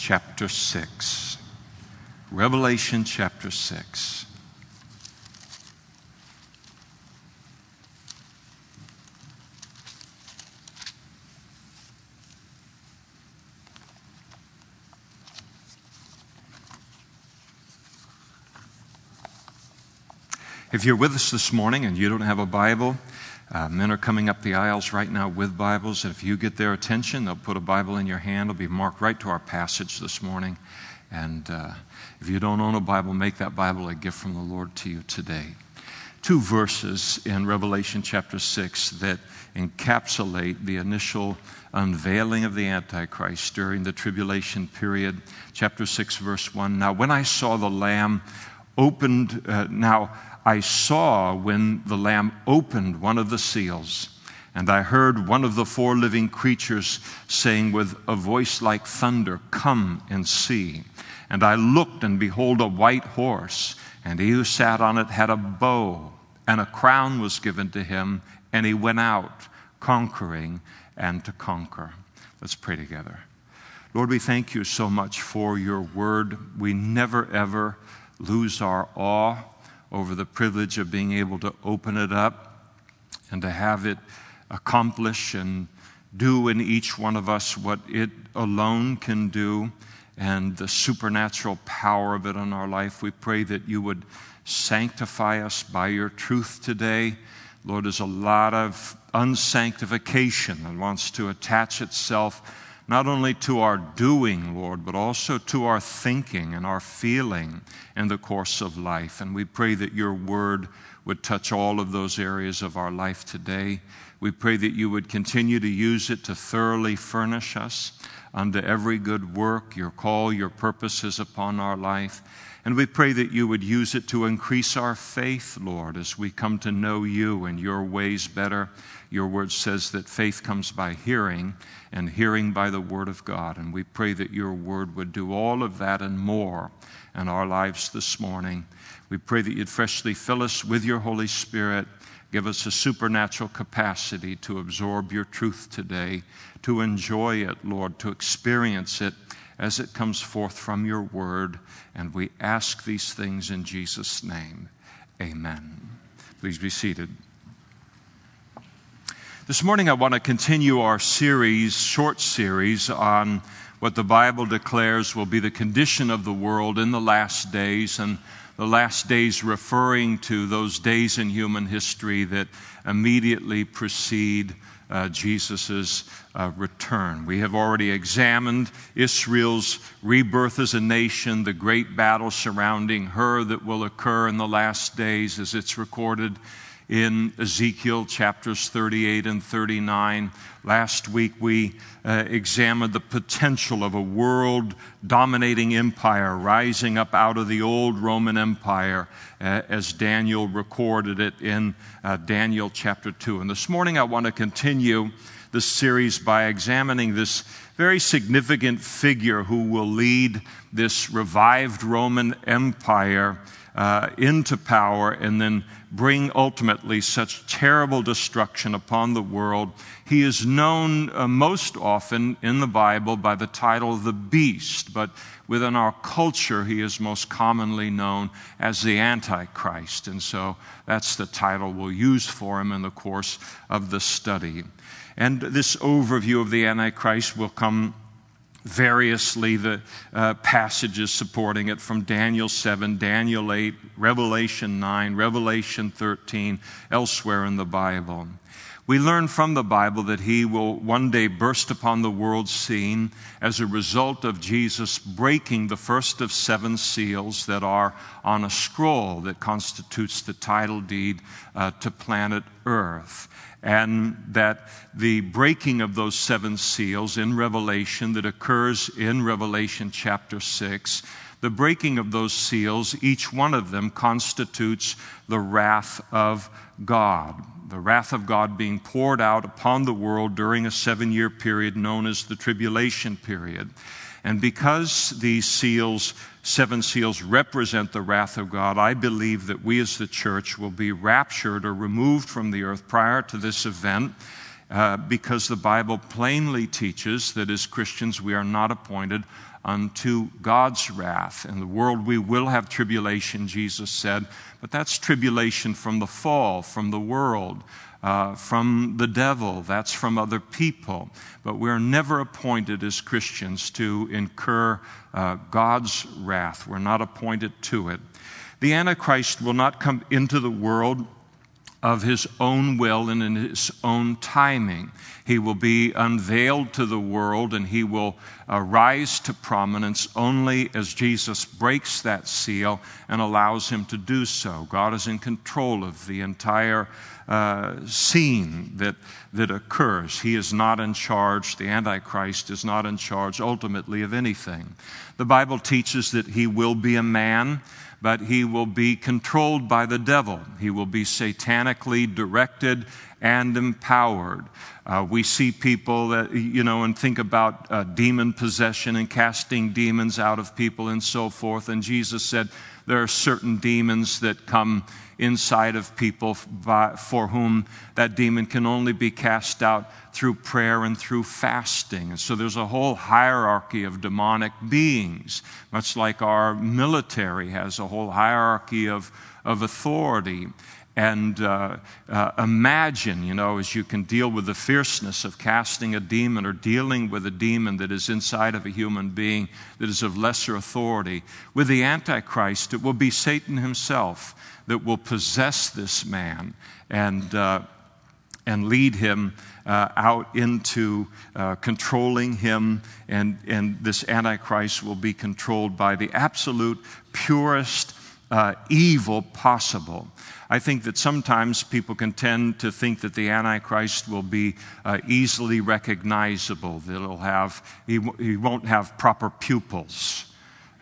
chapter 6. Revelation chapter 6. If you're with us this morning and you don't have a Bible, uh, men are coming up the aisles right now with Bibles. And if you get their attention, they'll put a Bible in your hand. It'll be marked right to our passage this morning. And uh, if you don't own a Bible, make that Bible a gift from the Lord to you today. Two verses in Revelation chapter 6 that encapsulate the initial unveiling of the Antichrist during the tribulation period. Chapter 6, verse 1. Now, when I saw the Lamb opened, uh, now, I saw when the Lamb opened one of the seals, and I heard one of the four living creatures saying with a voice like thunder, Come and see. And I looked, and behold, a white horse, and he who sat on it had a bow, and a crown was given to him, and he went out conquering and to conquer. Let's pray together. Lord, we thank you so much for your word. We never, ever lose our awe over the privilege of being able to open it up and to have it accomplish and do in each one of us what it alone can do and the supernatural power of it in our life. We pray that you would sanctify us by your truth today. Lord, there's a lot of unsanctification that wants to attach itself not only to our doing, Lord, but also to our thinking and our feeling in the course of life. And we pray that your word would touch all of those areas of our life today. We pray that you would continue to use it to thoroughly furnish us unto every good work, your call, your purposes upon our life. And we pray that you would use it to increase our faith, Lord, as we come to know you and your ways better. Your word says that faith comes by hearing, and hearing by the word of God. And we pray that your word would do all of that and more in our lives this morning. We pray that you'd freshly fill us with your Holy Spirit. Give us a supernatural capacity to absorb your truth today, to enjoy it, Lord, to experience it as it comes forth from your word. And we ask these things in Jesus' name. Amen. Please be seated. This morning, I want to continue our series, short series, on what the Bible declares will be the condition of the world in the last days, and the last days referring to those days in human history that immediately precede uh, Jesus' uh, return. We have already examined Israel's rebirth as a nation, the great battle surrounding her that will occur in the last days as it's recorded in Ezekiel chapters 38 and 39. Last week we uh, examined the potential of a world dominating empire rising up out of the old Roman Empire uh, as Daniel recorded it in uh, Daniel chapter 2. And this morning I want to continue this series by examining this very significant figure who will lead this revived Roman Empire uh, into power and then bring ultimately such terrible destruction upon the world. He is known uh, most often in the Bible by the title the beast, but within our culture, he is most commonly known as the Antichrist. And so that's the title we'll use for him in the course of the study. And this overview of the Antichrist will come variously the uh, passages supporting it from Daniel 7, Daniel 8, Revelation 9, Revelation 13, elsewhere in the Bible. We learn from the Bible that he will one day burst upon the world scene as a result of Jesus breaking the first of seven seals that are on a scroll that constitutes the title deed uh, to planet Earth and that the breaking of those seven seals in Revelation that occurs in Revelation chapter 6, the breaking of those seals, each one of them constitutes the wrath of God. The wrath of God being poured out upon the world during a seven year period known as the tribulation period. And because these seals, seven seals, represent the wrath of God, I believe that we as the church will be raptured or removed from the earth prior to this event uh, because the Bible plainly teaches that as Christians we are not appointed unto God's wrath. In the world we will have tribulation, Jesus said, but that's tribulation from the fall, from the world. Uh, from the devil, that's from other people. But we're never appointed as Christians to incur uh, God's wrath. We're not appointed to it. The Antichrist will not come into the world of his own will and in his own timing. He will be unveiled to the world and he will uh, rise to prominence only as Jesus breaks that seal and allows him to do so. God is in control of the entire uh, scene that, that occurs. He is not in charge, the Antichrist is not in charge ultimately of anything. The Bible teaches that he will be a man but he will be controlled by the devil. He will be satanically directed and empowered. Uh, we see people that, you know, and think about uh, demon possession and casting demons out of people and so forth. And Jesus said there are certain demons that come inside of people by, for whom that demon can only be cast out through prayer and through fasting. And so there's a whole hierarchy of demonic beings, much like our military has a whole hierarchy of, of authority. And uh, uh, imagine, you know, as you can deal with the fierceness of casting a demon or dealing with a demon that is inside of a human being that is of lesser authority. With the Antichrist, it will be Satan himself that will possess this man and, uh, and lead him uh, out into uh, controlling him, and, and this Antichrist will be controlled by the absolute purest uh, evil possible. I think that sometimes people can tend to think that the Antichrist will be uh, easily recognizable, that he'll have, he, he won't have proper pupils.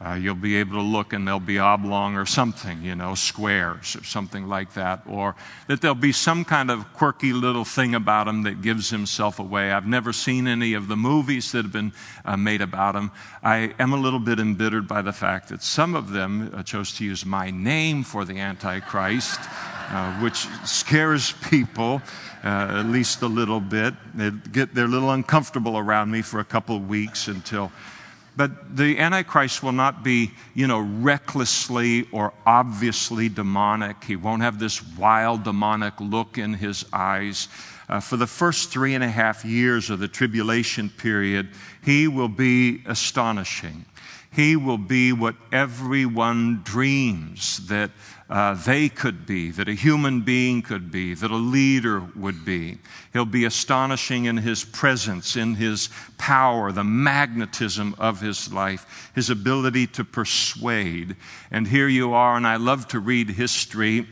Uh, you'll be able to look and they'll be oblong or something, you know, squares or something like that. Or that there'll be some kind of quirky little thing about him that gives himself away. I've never seen any of the movies that have been uh, made about him. I am a little bit embittered by the fact that some of them uh, chose to use my name for the Antichrist, uh, which scares people. Uh, at least a little bit. They get, they're a little uncomfortable around me for a couple of weeks until but the Antichrist will not be, you know, recklessly or obviously demonic. He won't have this wild demonic look in his eyes. Uh, for the first three and a half years of the tribulation period, he will be astonishing. He will be what everyone dreams that uh, they could be, that a human being could be, that a leader would be. He'll be astonishing in his presence, in his power, the magnetism of his life, his ability to persuade. And here you are, and I love to read history.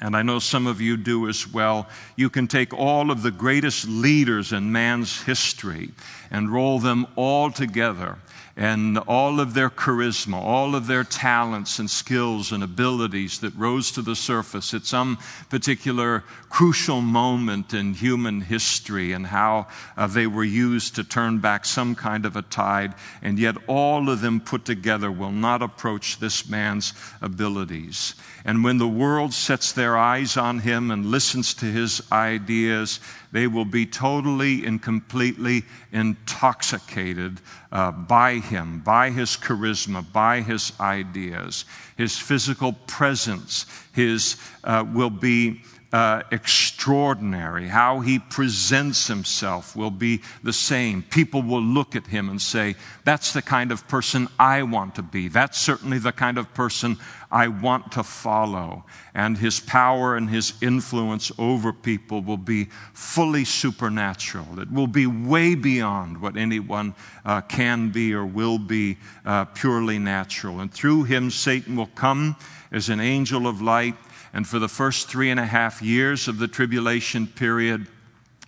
And I know some of you do as well. You can take all of the greatest leaders in man's history and roll them all together and all of their charisma, all of their talents and skills and abilities that rose to the surface at some particular crucial moment in human history and how uh, they were used to turn back some kind of a tide, and yet all of them put together will not approach this man's abilities. And when the world sets their eyes on him and listens to his ideas, they will be totally and completely intoxicated uh, by him, by his charisma, by his ideas. His physical presence his, uh, will be uh, extraordinary. How he presents himself will be the same. People will look at him and say, That's the kind of person I want to be. That's certainly the kind of person I want to follow. And his power and his influence over people will be fully supernatural. It will be way beyond what anyone uh, can be or will be uh, purely natural. And through him, Satan will come as an angel of light and for the first three and a half years of the tribulation period,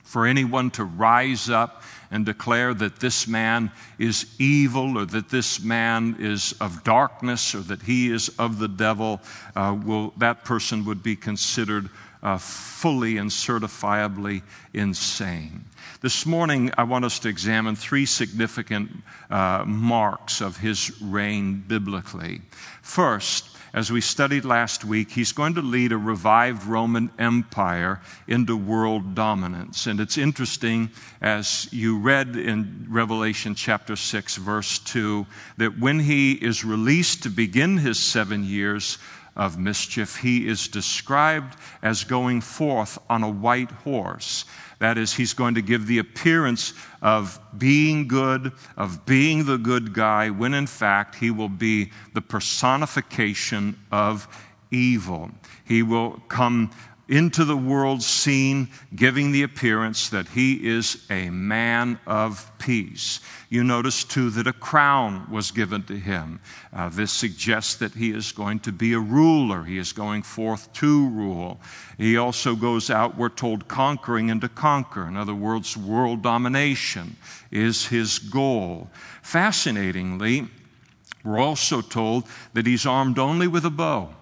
for anyone to rise up and declare that this man is evil or that this man is of darkness or that he is of the devil, uh, will, that person would be considered uh, fully and certifiably insane. This morning, I want us to examine three significant uh, marks of his reign biblically. First, as we studied last week, he's going to lead a revived Roman Empire into world dominance. And it's interesting, as you read in Revelation chapter 6, verse 2, that when he is released to begin his seven years of mischief, he is described as going forth on a white horse. That is, he's going to give the appearance of being good, of being the good guy, when in fact he will be the personification of evil. He will come into the world scene, giving the appearance that he is a man of peace. You notice, too, that a crown was given to him. Uh, this suggests that he is going to be a ruler. He is going forth to rule. He also goes out, we're told, conquering and to conquer. In other words, world domination is his goal. Fascinatingly, we're also told that he's armed only with a bow,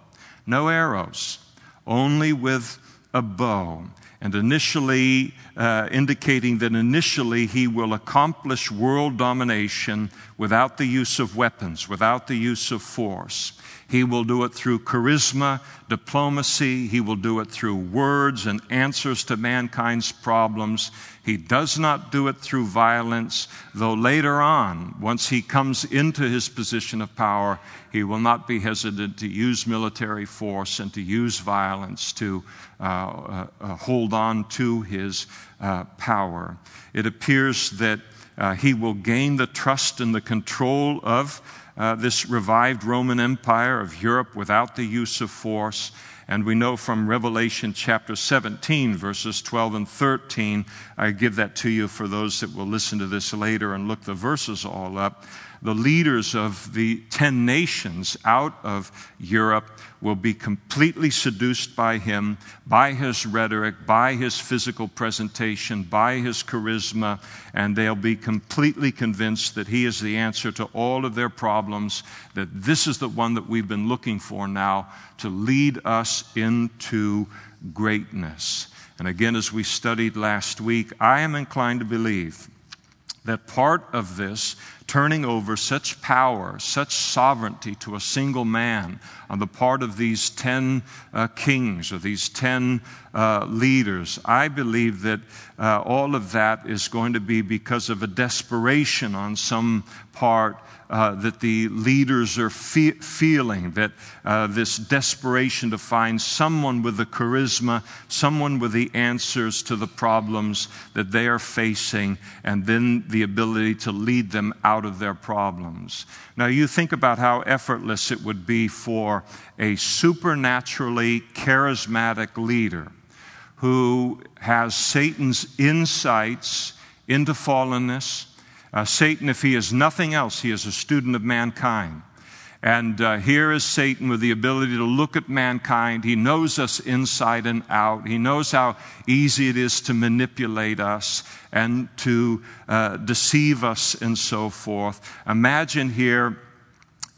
no arrows only with a bow. And initially, uh, indicating that initially he will accomplish world domination without the use of weapons, without the use of force. He will do it through charisma, diplomacy. He will do it through words and answers to mankind's problems. He does not do it through violence, though later on, once he comes into his position of power, he will not be hesitant to use military force and to use violence to uh, uh, uh hold on to his uh, power. It appears that uh, he will gain the trust and the control of uh, this revived Roman Empire of Europe without the use of force. And we know from Revelation chapter 17, verses 12 and 13, I give that to you for those that will listen to this later and look the verses all up the leaders of the 10 nations out of Europe will be completely seduced by him, by his rhetoric, by his physical presentation, by his charisma, and they'll be completely convinced that he is the answer to all of their problems, that this is the one that we've been looking for now to lead us into greatness. And again, as we studied last week, I am inclined to believe that part of this turning over such power, such sovereignty to a single man on the part of these 10 uh, kings or these 10 uh, leaders, I believe that uh, all of that is going to be because of a desperation on some part uh, that the leaders are fe- feeling, that uh, this desperation to find someone with the charisma, someone with the answers to the problems that they are facing, and then the ability to lead them out of their problems. Now, you think about how effortless it would be for a supernaturally charismatic leader who has Satan's insights into fallenness uh, Satan, if he is nothing else, he is a student of mankind. And uh, here is Satan with the ability to look at mankind. He knows us inside and out. He knows how easy it is to manipulate us and to uh, deceive us and so forth. Imagine here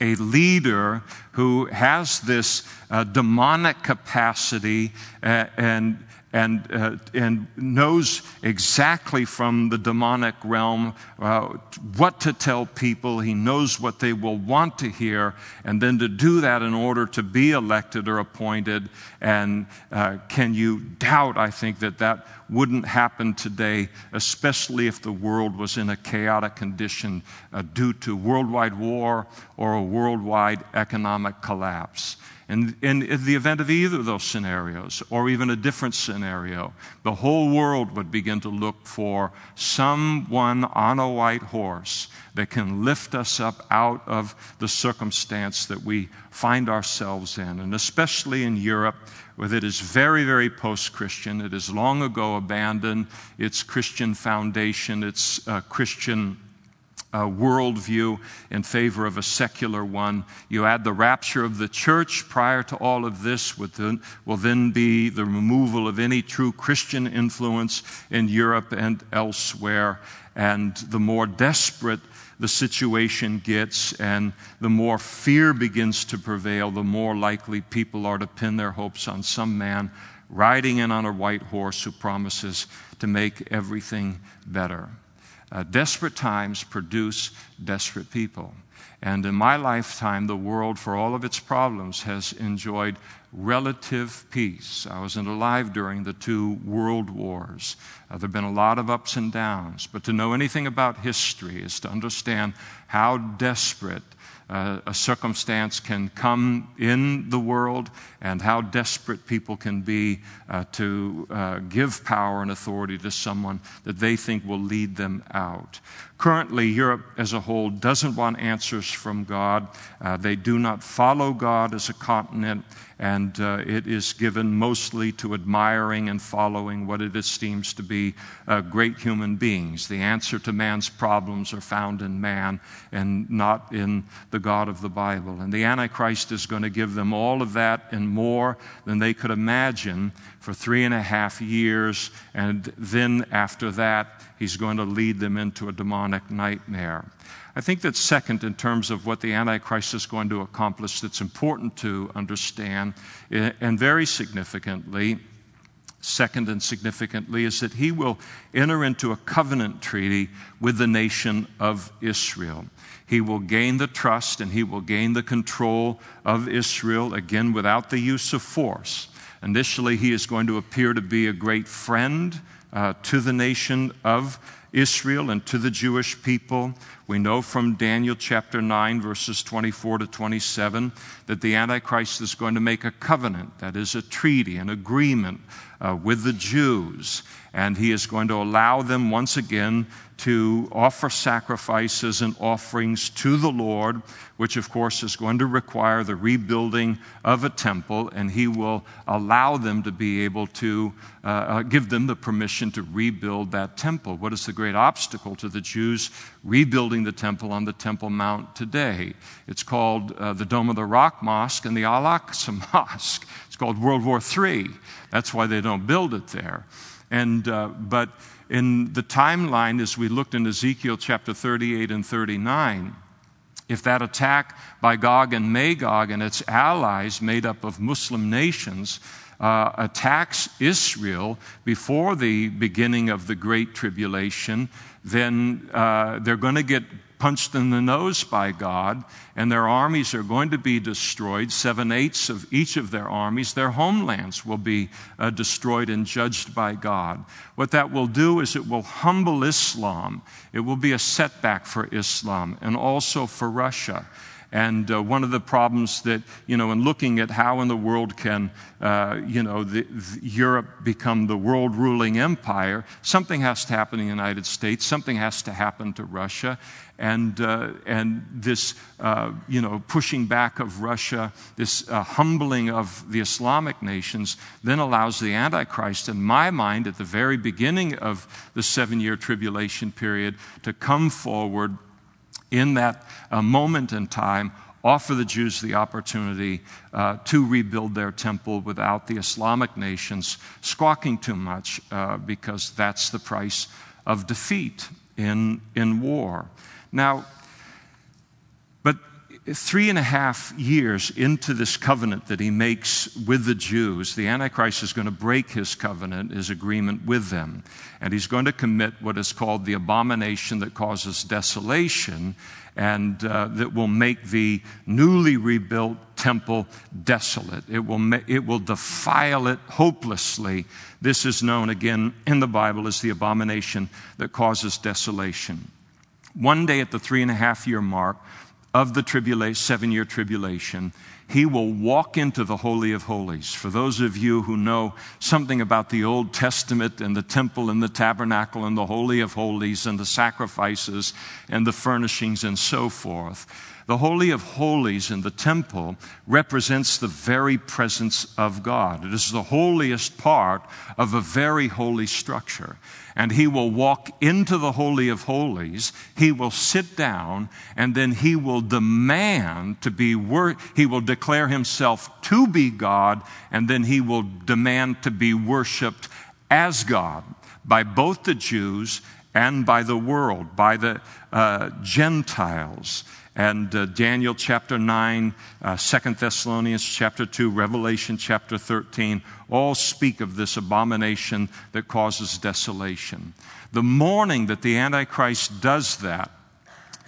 a leader who has this uh, demonic capacity uh, and and, uh, and knows exactly from the demonic realm uh, what to tell people. He knows what they will want to hear, and then to do that in order to be elected or appointed. And uh, can you doubt, I think, that that wouldn't happen today, especially if the world was in a chaotic condition uh, due to worldwide war or a worldwide economic collapse. And in the event of either of those scenarios, or even a different scenario, the whole world would begin to look for someone on a white horse that can lift us up out of the circumstance that we find ourselves in. And especially in Europe, where it is very, very post Christian, it has long ago abandoned its Christian foundation, its uh, Christian uh, worldview in favor of a secular one. You add the rapture of the church prior to all of this, then, will then be the removal of any true Christian influence in Europe and elsewhere. And the more desperate the situation gets and the more fear begins to prevail, the more likely people are to pin their hopes on some man riding in on a white horse who promises to make everything better. Uh, desperate times produce desperate people. And in my lifetime, the world, for all of its problems, has enjoyed relative peace. I wasn't alive during the two world wars. Uh, there have been a lot of ups and downs. But to know anything about history is to understand how desperate uh, a circumstance can come in the world and how desperate people can be uh, to uh, give power and authority to someone that they think will lead them out. Currently, Europe as a whole doesn't want answers from God. Uh, they do not follow God as a continent, and uh, it is given mostly to admiring and following what it esteems to be uh, great human beings. The answer to man's problems are found in man and not in the God of the Bible. And the Antichrist is going to give them all of that and more than they could imagine for three and a half years, and then after that, he's going to lead them into a demonic nightmare. I think that second, in terms of what the Antichrist is going to accomplish, that's important to understand, and very significantly, second and significantly, is that he will enter into a covenant treaty with the nation of Israel. He will gain the trust and he will gain the control of Israel, again, without the use of force. Initially, he is going to appear to be a great friend uh, to the nation of Israel and to the Jewish people. We know from Daniel chapter 9, verses 24 to 27, that the Antichrist is going to make a covenant, that is, a treaty, an agreement uh, with the Jews. And he is going to allow them once again to offer sacrifices and offerings to the Lord, which of course is going to require the rebuilding of a temple, and he will allow them to be able to uh, uh, give them the permission to rebuild that temple. What is the great obstacle to the Jews rebuilding the temple on the Temple Mount today? It's called uh, the Dome of the Rock Mosque and the Al Aqsa Mosque. It's called World War III. That's why they don't build it there. And, uh, but in the timeline, as we looked in Ezekiel chapter 38 and 39, if that attack by Gog and Magog and its allies, made up of Muslim nations, uh, attacks Israel before the beginning of the Great Tribulation, then uh, they're going to get punched in the nose by God, and their armies are going to be destroyed. Seven eighths of each of their armies, their homelands, will be uh, destroyed and judged by God. What that will do is it will humble Islam. It will be a setback for Islam and also for Russia. And uh, one of the problems that, you know, in looking at how in the world can, uh, you know, the, the Europe become the world ruling empire, something has to happen in the United States, something has to happen to Russia. And, uh, and this, uh, you know, pushing back of Russia, this uh, humbling of the Islamic nations, then allows the Antichrist, in my mind, at the very beginning of the seven year tribulation period, to come forward in that uh, moment in time, offer the Jews the opportunity uh, to rebuild their temple without the Islamic nations squawking too much, uh, because that's the price of defeat in, in war. Now, but three and a half years into this covenant that he makes with the Jews, the Antichrist is going to break his covenant, his agreement with them. And he's going to commit what is called the abomination that causes desolation and uh, that will make the newly rebuilt temple desolate. It will, ma- it will defile it hopelessly. This is known again in the Bible as the abomination that causes desolation. One day at the three and a half year mark of the seven year tribulation, he will walk into the Holy of Holies. For those of you who know something about the Old Testament and the temple and the tabernacle and the Holy of Holies and the sacrifices and the furnishings and so forth, the Holy of Holies in the temple represents the very presence of God. It is the holiest part of a very holy structure. And he will walk into the Holy of Holies, he will sit down, and then he will demand to be, wor- he will declare himself to be God, and then he will demand to be worshiped as God by both the Jews and by the world, by the uh, Gentiles. And uh, Daniel chapter 9, uh, 2 Thessalonians chapter 2, Revelation chapter 13 all speak of this abomination that causes desolation. The morning that the Antichrist does that,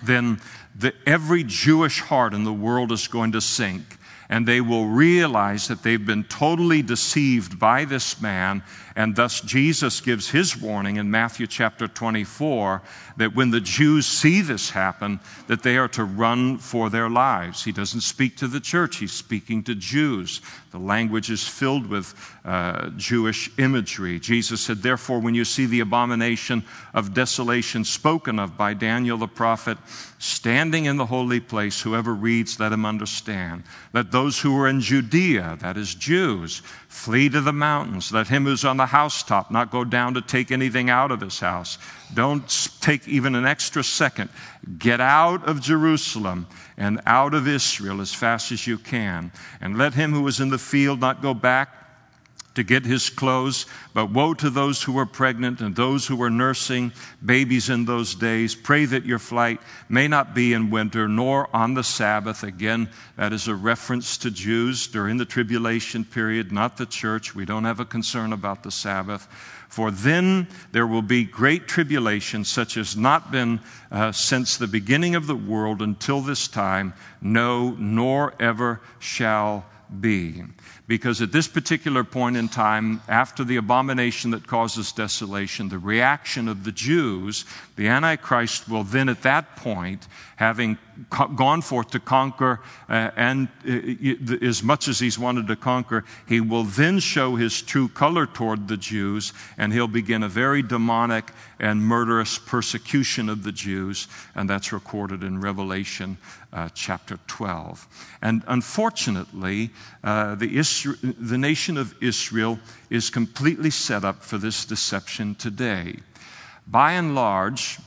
then the, every Jewish heart in the world is going to sink and they will realize that they've been totally deceived by this man. And thus, Jesus gives his warning in Matthew chapter 24 that when the Jews see this happen, that they are to run for their lives. He doesn't speak to the church, he's speaking to Jews. The language is filled with uh, Jewish imagery. Jesus said, Therefore, when you see the abomination of desolation spoken of by Daniel the prophet standing in the holy place, whoever reads, let him understand. Let those who are in Judea, that is Jews, flee to the mountains. Let him who's on the housetop not go down to take anything out of his house. Don't take even an extra second. Get out of Jerusalem and out of Israel as fast as you can. And let him who is in the field not go back to get his clothes. But woe to those who are pregnant and those who are nursing babies in those days. Pray that your flight may not be in winter nor on the Sabbath. Again, that is a reference to Jews during the tribulation period, not the church. We don't have a concern about the Sabbath. For then there will be great tribulation, such as not been uh, since the beginning of the world until this time, no, nor ever shall be. Because at this particular point in time, after the abomination that causes desolation, the reaction of the Jews, the Antichrist will then at that point, having co- gone forth to conquer, uh, and uh, as much as he's wanted to conquer, he will then show his true color toward the Jews, and he'll begin a very demonic and murderous persecution of the Jews, and that's recorded in Revelation uh, chapter 12. And unfortunately, uh, the, The nation of Israel is completely set up for this deception today. By and large,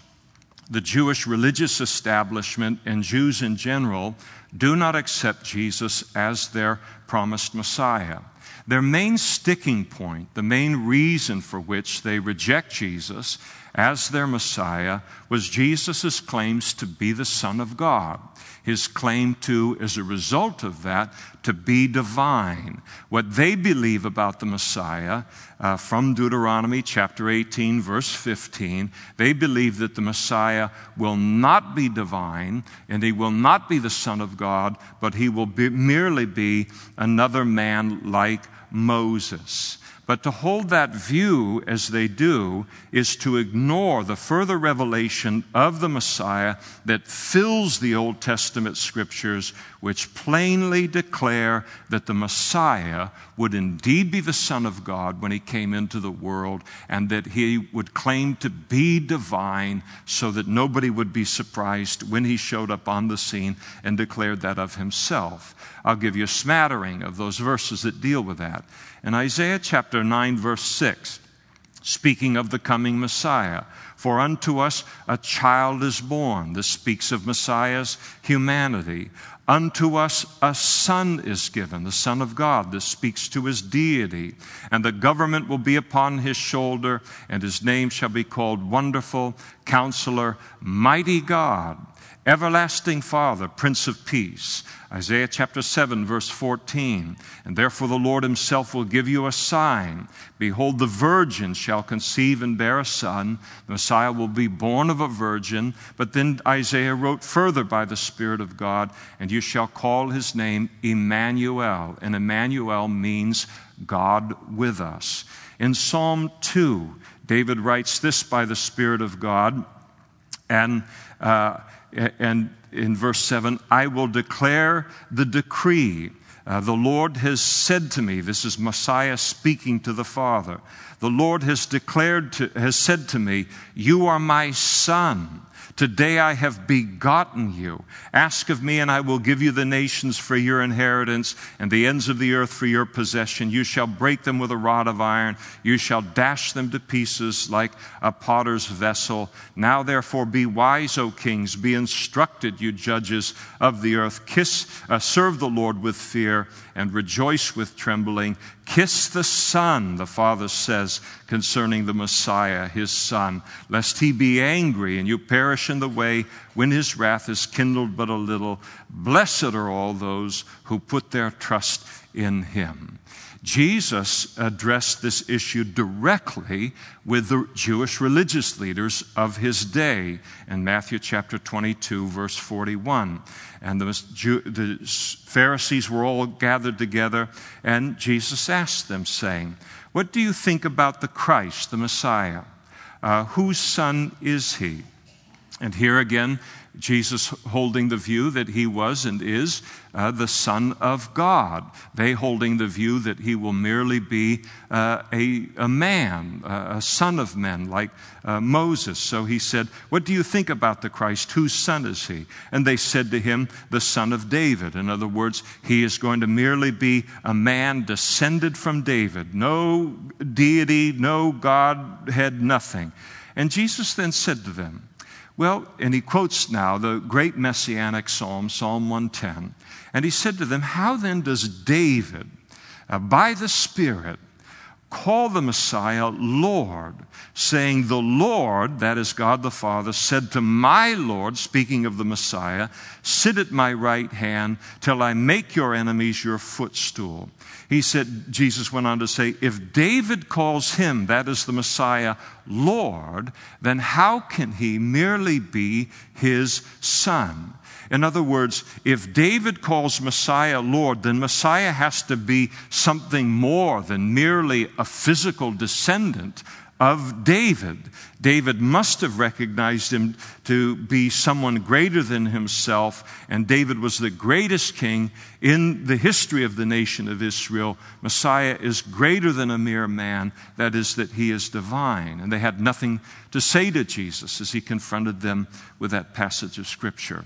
the Jewish religious establishment and Jews in general do not accept Jesus as their promised Messiah. Their main sticking point, the main reason for which they reject Jesus as their Messiah, was Jesus' claims to be the Son of God his claim to, as a result of that, to be divine. What they believe about the Messiah uh, from Deuteronomy chapter 18, verse 15, they believe that the Messiah will not be divine and he will not be the Son of God, but he will be, merely be another man like Moses. But to hold that view as they do is to ignore the further revelation of the Messiah that fills the Old Testament scriptures, which plainly declare that the Messiah would indeed be the Son of God when he came into the world, and that he would claim to be divine so that nobody would be surprised when he showed up on the scene and declared that of himself. I'll give you a smattering of those verses that deal with that. In Isaiah chapter 9, verse 6, speaking of the coming Messiah, for unto us a child is born. This speaks of Messiah's humanity. Unto us a son is given, the Son of God. This speaks to his deity. And the government will be upon his shoulder, and his name shall be called Wonderful, Counselor, Mighty God, Everlasting Father, Prince of Peace. Isaiah chapter 7, verse 14. And therefore the Lord himself will give you a sign. Behold, the virgin shall conceive and bear a son. The Messiah will be born of a virgin. But then Isaiah wrote further by the Spirit of God, and you shall call his name Emmanuel. And Emmanuel means God with us. In Psalm 2, David writes this by the Spirit of God, and, uh, and in verse 7 I will declare the decree. Uh, the Lord has said to me, this is Messiah speaking to the Father. The Lord has declared to, has said to me, You are my son. Today I have begotten you. Ask of me, and I will give you the nations for your inheritance, and the ends of the earth for your possession. You shall break them with a rod of iron. You shall dash them to pieces like a potter's vessel. Now, therefore, be wise, O kings. Be instructed, you judges of the earth. Kiss, uh, serve the Lord with fear, and rejoice with trembling. Kiss the Son, the Father says concerning the Messiah, his Son, lest he be angry and you perish in the way when his wrath is kindled but a little. Blessed are all those who put their trust in him. Jesus addressed this issue directly with the Jewish religious leaders of his day in Matthew chapter 22, verse 41. And the, the Pharisees were all gathered together, and Jesus asked them, saying, What do you think about the Christ, the Messiah? Uh, whose son is he? And here again, Jesus holding the view that he was and is uh, the Son of God. They holding the view that he will merely be uh, a, a man, a son of men, like uh, Moses. So he said, What do you think about the Christ? Whose son is he? And they said to him, The son of David. In other words, he is going to merely be a man descended from David. No deity, no Godhead, nothing. And Jesus then said to them, well, and he quotes now the great messianic psalm, Psalm 110. And he said to them, How then does David, uh, by the Spirit, call the Messiah Lord, saying, The Lord, that is God the Father, said to my Lord, speaking of the Messiah, Sit at my right hand till I make your enemies your footstool. He said, Jesus went on to say, If David calls him, that is the Messiah, Lord, then how can he merely be his son? In other words, if David calls Messiah Lord, then Messiah has to be something more than merely a physical descendant of David. David must have recognized him to be someone greater than himself, and David was the greatest king in the history of the nation of Israel. Messiah is greater than a mere man, that is, that he is divine. And they had nothing to say to Jesus as he confronted them with that passage of Scripture.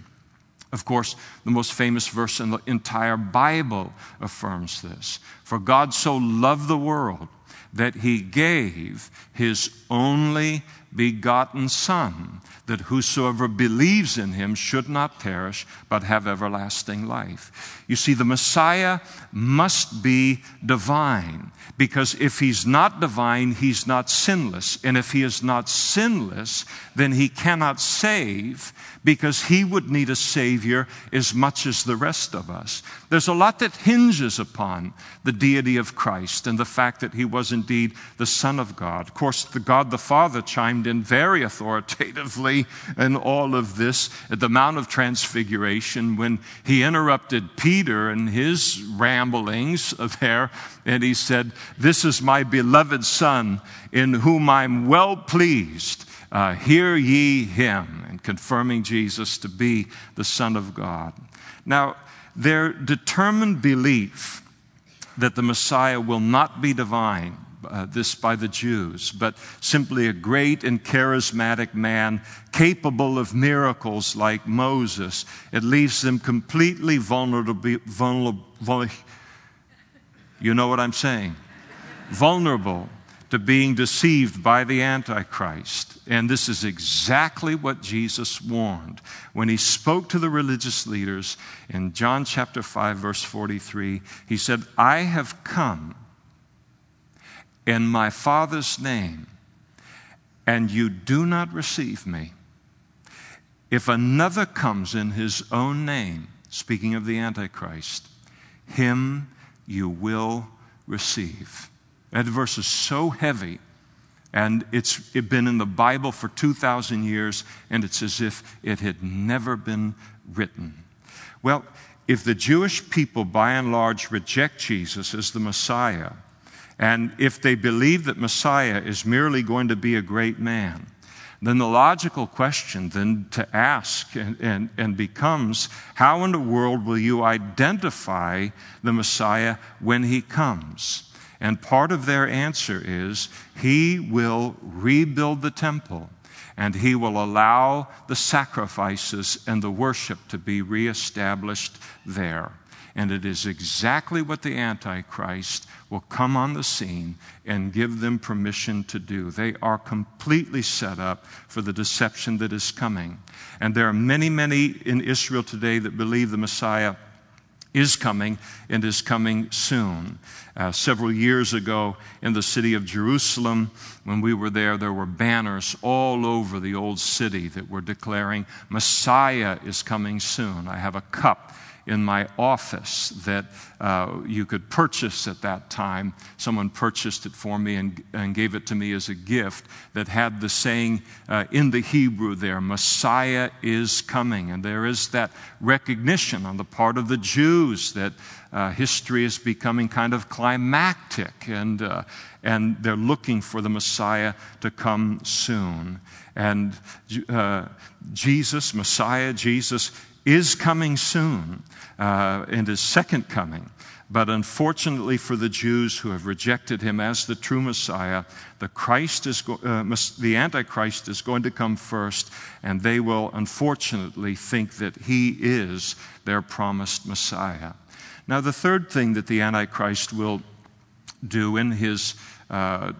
Of course, the most famous verse in the entire Bible affirms this. For God so loved the world that he gave his only begotten Son, that whosoever believes in him should not perish, but have everlasting life. You see, the Messiah must be divine, because if he's not divine, he's not sinless. And if he is not sinless, then he cannot save because he would need a Savior as much as the rest of us. There's a lot that hinges upon the deity of Christ and the fact that he was indeed the Son of God. Of course, the God the Father chimed in very authoritatively in all of this at the Mount of Transfiguration when he interrupted Peter and his ramblings of there, and he said, This is my beloved Son in whom I'm well pleased uh, hear ye him, and confirming Jesus to be the Son of God. Now, their determined belief that the Messiah will not be divine, uh, this by the Jews, but simply a great and charismatic man capable of miracles like Moses, it leaves them completely vulnerable. vulnerable you know what I'm saying? vulnerable to being deceived by the Antichrist. And this is exactly what Jesus warned when he spoke to the religious leaders in John chapter 5, verse 43. He said, I have come in my Father's name, and you do not receive me. If another comes in his own name, speaking of the Antichrist, him you will receive. That verse is so heavy, and it's been in the Bible for 2,000 years, and it's as if it had never been written. Well, if the Jewish people by and large reject Jesus as the Messiah, and if they believe that Messiah is merely going to be a great man, then the logical question then to ask and, and, and, becomes how in the world will you identify the Messiah when he comes? And part of their answer is He will rebuild the temple. and he will allow the sacrifices and the worship to be reestablished there. And it is exactly what the Antichrist will come on the scene and give them permission to do. They are completely set up for the deception that is coming. And there are many, many in Israel today that believe the Messiah is coming and is coming soon. Uh, several years ago in the city of Jerusalem, when we were there, there were banners all over the old city that were declaring, Messiah is coming soon. I have a cup in my office that uh, you could purchase at that time. Someone purchased it for me and, and gave it to me as a gift that had the saying uh, in the Hebrew there, Messiah is coming. And there is that recognition on the part of the Jews that uh, history is becoming kind of climactic and, uh, and they're looking for the Messiah to come soon. And uh, Jesus, Messiah, Jesus, is coming soon uh, in his second coming. But unfortunately for the Jews who have rejected him as the true Messiah, the Christ is go- uh, the Antichrist is going to come first, and they will unfortunately think that he is their promised Messiah. Now, the third thing that the Antichrist will do in his uh,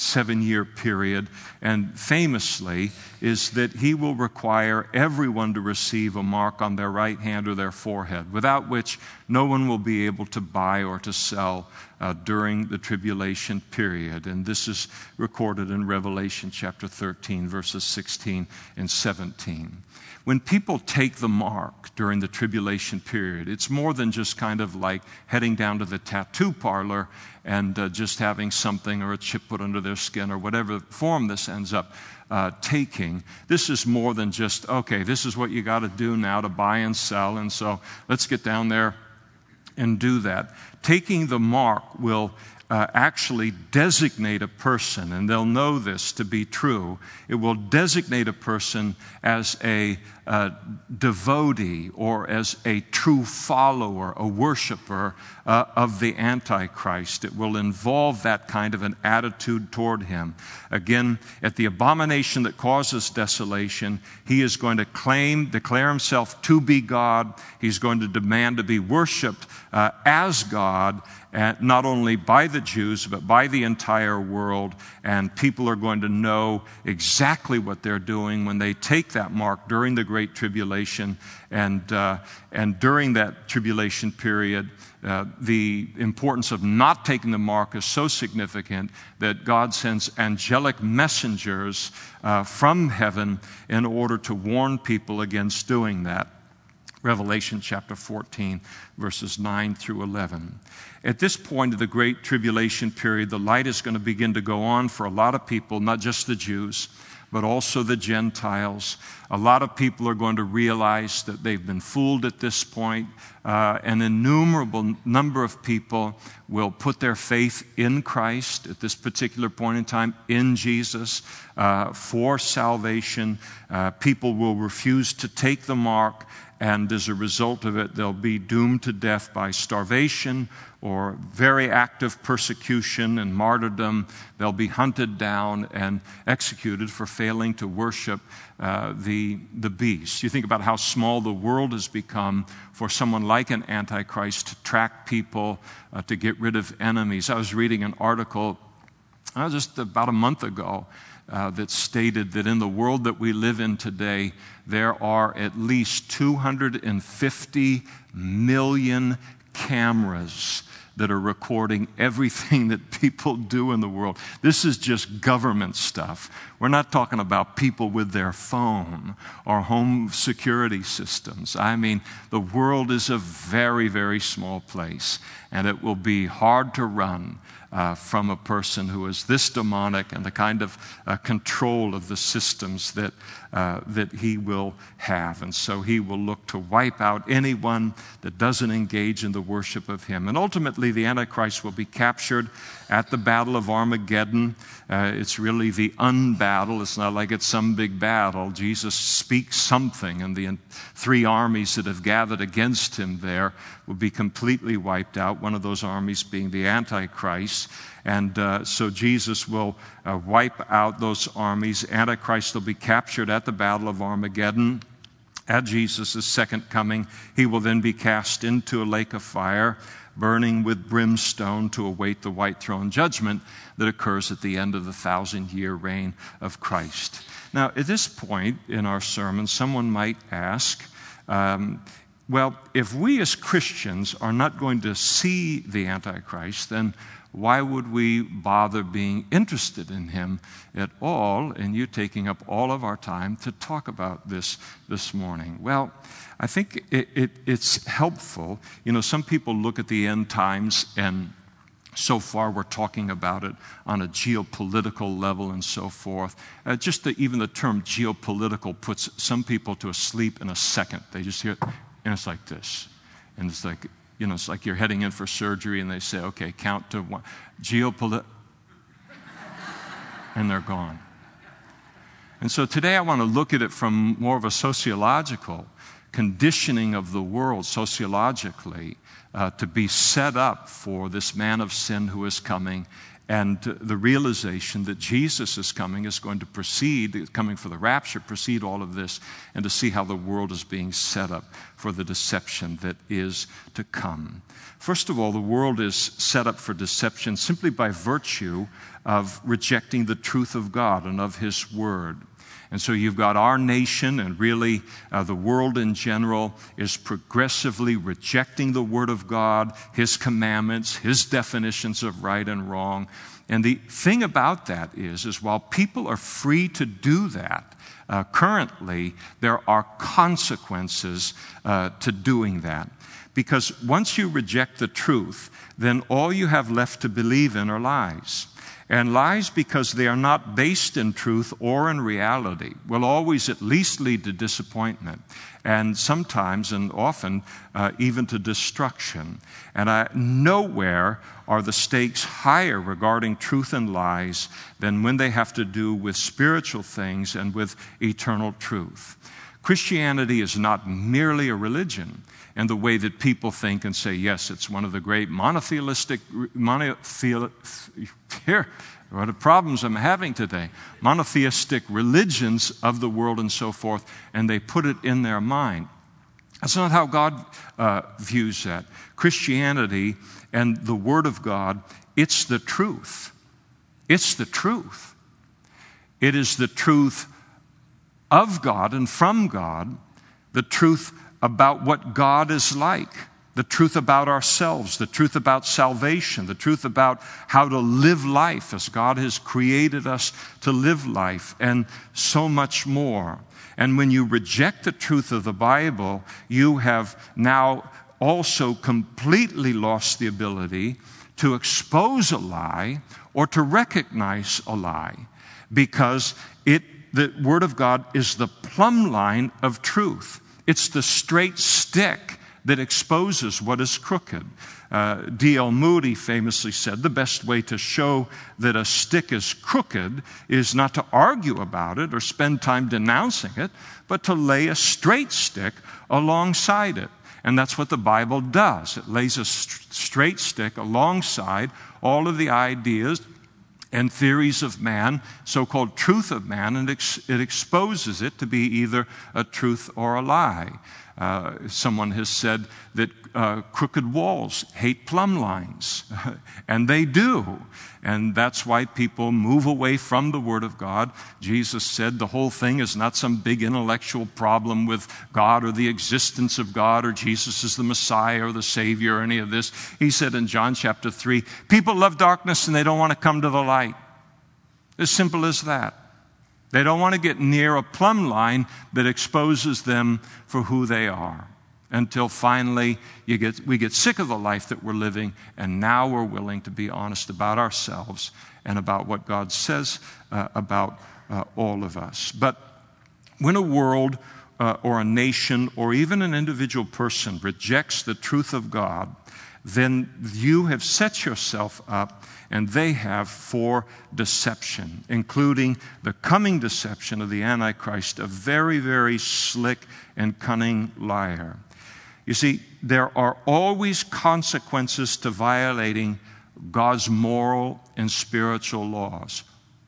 seven year period, and famously, is that he will require everyone to receive a mark on their right hand or their forehead, without which no one will be able to buy or to sell uh, during the tribulation period. And this is recorded in Revelation chapter 13, verses 16 and 17 when people take the mark during the tribulation period, it's more than just kind of like heading down to the tattoo parlor and uh, just having something or a chip put under their skin or whatever form this ends up uh, taking. This is more than just, okay, this is what you got to do now to buy and sell, and so let's get down there and do that. Taking the mark will uh, actually designate a person, and they'll know this to be true. It will designate a person as a uh, devotee or as a true follower, a worshiper uh, of the Antichrist. It will involve that kind of an attitude toward him. Again, at the abomination that causes desolation, he is going to claim, declare himself to be God. He's going to demand to be worshiped uh, as God, not only by the Jews, but by the entire world. And people are going to know exactly what they're doing when they take that mark during the Great Tribulation. And, uh, and during that tribulation period, uh, the importance of not taking the mark is so significant that God sends angelic messengers uh, from heaven in order to warn people against doing that. Revelation chapter 14, verses 9 through 11. At this point of the Great Tribulation period, the light is going to begin to go on for a lot of people, not just the Jews, but also the Gentiles. A lot of people are going to realize that they've been fooled at this point. Uh, an innumerable number of people will put their faith in Christ at this particular point in time, in Jesus, uh, for salvation. Uh, people will refuse to take the mark and as a result of it, they'll be doomed to death by starvation or very active persecution and martyrdom. They'll be hunted down and executed for failing to worship uh, the, the beast. You think about how small the world has become for someone like an Antichrist to track people, uh, to get rid of enemies. I was reading an article uh, just about a month ago uh, that stated that in the world that we live in today, there are at least 250 million cameras that are recording everything that people do in the world. This is just government stuff. We're not talking about people with their phone or home security systems. I mean, the world is a very, very small place, and it will be hard to run uh, from a person who is this demonic and the kind of uh, control of the systems that, uh, that he will have. And so he will look to wipe out anyone that doesn't engage in the worship of him. And ultimately, the Antichrist will be captured at the Battle of Armageddon. Uh, it's really the unbattle. It's not like it's some big battle. Jesus speaks something, and the three armies that have gathered against him there will be completely wiped out. One of those armies being the Antichrist. And uh, so Jesus will uh, wipe out those armies. Antichrist will be captured at the Battle of Armageddon. At Jesus' second coming, he will then be cast into a lake of fire, burning with brimstone to await the white throne judgment that occurs at the end of the thousand year reign of Christ. Now, at this point in our sermon, someone might ask, um, well, if we as Christians are not going to see the Antichrist, then why would we bother being interested in him at all? And you taking up all of our time to talk about this this morning. Well, I think it, it, it's helpful. You know, some people look at the end times and so far we're talking about it on a geopolitical level and so forth. Uh, just the, even the term geopolitical puts some people to a sleep in a second. They just hear and it's like this. And it's like, you know, it's like you're heading in for surgery and they say, okay, count to one. Geopolit. and they're gone. And so today I want to look at it from more of a sociological conditioning of the world sociologically uh, to be set up for this man of sin who is coming and the realization that Jesus is coming is going to precede, coming for the rapture, precede all of this, and to see how the world is being set up for the deception that is to come. First of all, the world is set up for deception simply by virtue of rejecting the truth of God and of His Word. And so you've got our nation and really uh, the world in general is progressively rejecting the Word of God, His commandments, His definitions of right and wrong. And the thing about that is, is while people are free to do that, uh, currently there are consequences uh, to doing that. Because once you reject the truth, then all you have left to believe in are lies. And lies, because they are not based in truth or in reality, will always at least lead to disappointment and sometimes and often uh, even to destruction. And I, nowhere are the stakes higher regarding truth and lies than when they have to do with spiritual things and with eternal truth. Christianity is not merely a religion and the way that people think and say, yes, it's one of the great monotheistic, monotheistic here, what the problems I'm having today? Monotheistic religions of the world and so forth, and they put it in their mind. That's not how God uh, views that. Christianity and the Word of God, it's the truth. It's the truth. It is the truth of God and from God, the truth about what God is like, the truth about ourselves, the truth about salvation, the truth about how to live life as God has created us to live life, and so much more. And when you reject the truth of the Bible, you have now also completely lost the ability to expose a lie or to recognize a lie because it, the Word of God is the plumb line of truth. It's the straight stick that exposes what is crooked. Uh, D.L. Moody famously said the best way to show that a stick is crooked is not to argue about it or spend time denouncing it, but to lay a straight stick alongside it. And that's what the Bible does. It lays a st- straight stick alongside all of the ideas and theories of man, so called truth of man, and it exposes it to be either a truth or a lie. Uh, someone has said that uh, crooked walls hate plumb lines, and they do. And that's why people move away from the Word of God. Jesus said the whole thing is not some big intellectual problem with God or the existence of God or Jesus is the Messiah or the Savior or any of this. He said in John chapter 3 people love darkness and they don't want to come to the light. As simple as that. They don't want to get near a plumb line that exposes them for who they are until finally get, we get sick of the life that we're living, and now we're willing to be honest about ourselves and about what God says uh, about uh, all of us. But when a world uh, or a nation or even an individual person rejects the truth of God, then you have set yourself up and they have for deception, including the coming deception of the Antichrist, a very, very slick and cunning liar. You see, there are always consequences to violating God's moral and spiritual laws.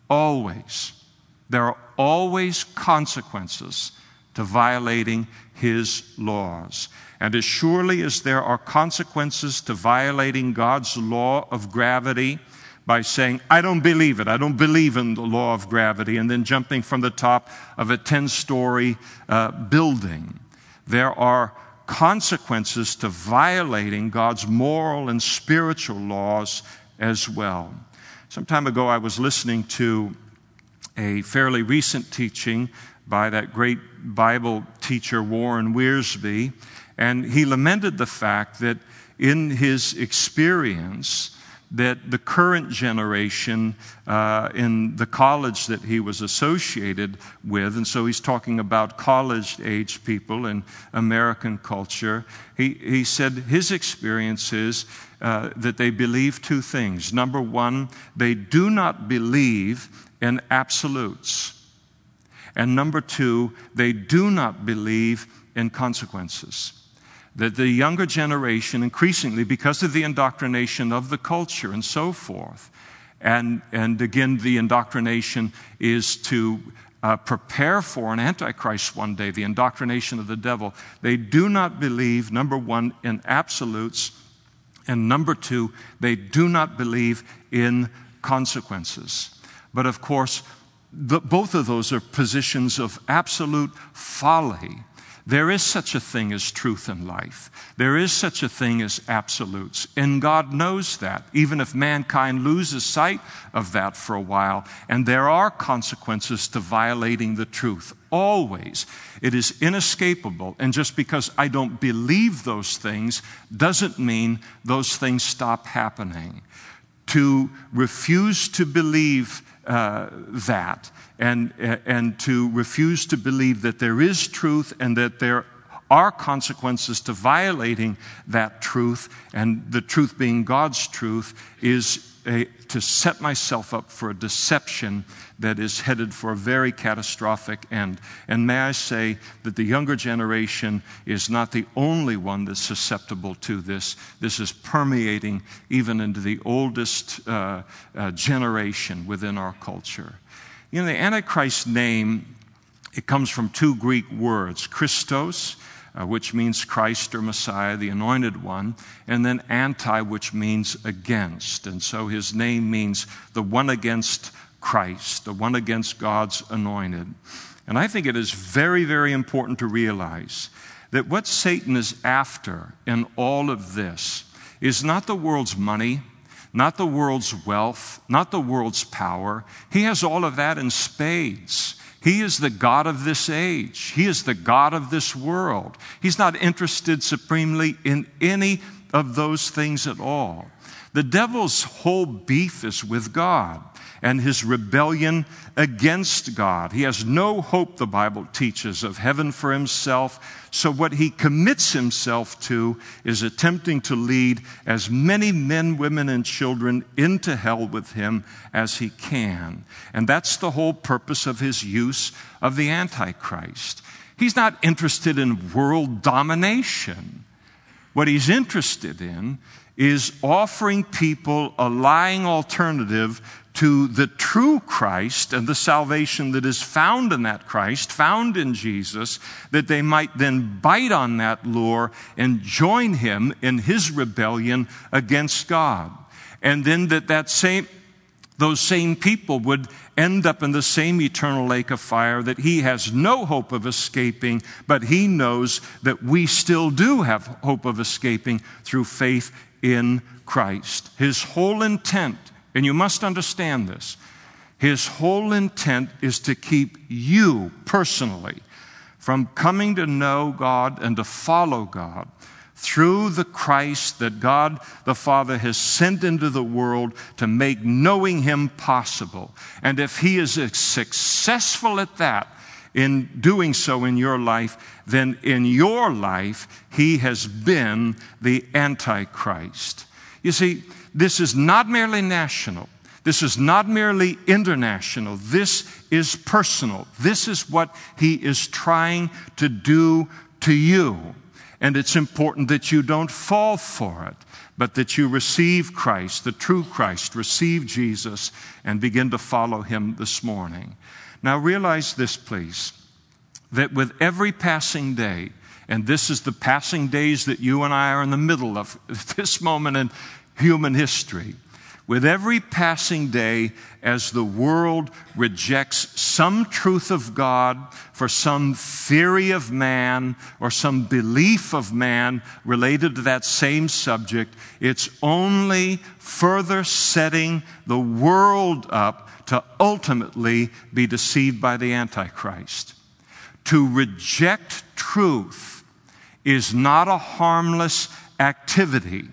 Always. There are always consequences to violating His laws. And as surely as there are consequences to violating God's law of gravity, by saying, I don't believe it. I don't believe in the law of gravity, and then jumping from the top of a 10 story uh, building. There are consequences to violating God's moral and spiritual laws as well. Some time ago, I was listening to a fairly recent teaching by that great Bible teacher, Warren Wiersbe, and he lamented the fact that in his experience, that the current generation uh, in the college that he was associated with, and so he's talking about college age people in American culture, he, he said his experience is uh, that they believe two things. Number one, they do not believe in absolutes. And number two, they do not believe in consequences that the younger generation, increasingly, because of the indoctrination of the culture and so forth, and, and again, the indoctrination is to uh, prepare for an antichrist one day, the indoctrination of the devil. They do not believe, number one, in absolutes, and number two, they do not believe in consequences. But of course, the, both of those are positions of absolute folly there is such a thing as truth in life. There is such a thing as absolutes. And God knows that, even if mankind loses sight of that for a while. And there are consequences to violating the truth. Always. It is inescapable. And just because I don't believe those things doesn't mean those things stop happening. To refuse to believe uh, that and, and to refuse to believe that there is truth and that there are consequences to violating that truth, and the truth being God's truth, is a, to set myself up for a deception that is headed for a very catastrophic end. And may I say that the younger generation is not the only one that's susceptible to this. This is permeating even into the oldest uh, uh, generation within our culture. You know, the Antichrist name, it comes from two Greek words Christos, uh, which means Christ or Messiah, the anointed one, and then anti, which means against. And so his name means the one against Christ, the one against God's anointed. And I think it is very, very important to realize that what Satan is after in all of this is not the world's money, not the world's wealth, not the world's power. He has all of that in spades. He is the God of this age. He is the God of this world. He's not interested supremely in any of those things at all. The devil's whole beef is with God and his rebellion against God. He has no hope, the Bible teaches, of heaven for himself. So, what he commits himself to is attempting to lead as many men, women, and children into hell with him as he can. And that's the whole purpose of his use of the Antichrist. He's not interested in world domination. What he's interested in is offering people a lying alternative to the true Christ and the salvation that is found in that Christ, found in Jesus, that they might then bite on that lure and join him in his rebellion against God. And then that, that same, those same people would end up in the same eternal lake of fire that he has no hope of escaping, but he knows that we still do have hope of escaping through faith in Christ. His whole intent and you must understand this. His whole intent is to keep you personally from coming to know God and to follow God through the Christ that God the Father has sent into the world to make knowing Him possible. And if He is successful at that, in doing so in your life, then in your life, He has been the Antichrist. You see, this is not merely national. This is not merely international. This is personal. This is what he is trying to do to you. And it's important that you don't fall for it, but that you receive Christ, the true Christ, receive Jesus, and begin to follow him this morning. Now realize this, please, that with every passing day, and this is the passing days that you and I are in the middle of this moment in human history, with every passing day as the world rejects some truth of God for some theory of man or some belief of man related to that same subject, it's only further setting the world up to ultimately be deceived by the Antichrist. To reject truth is not a harmless activity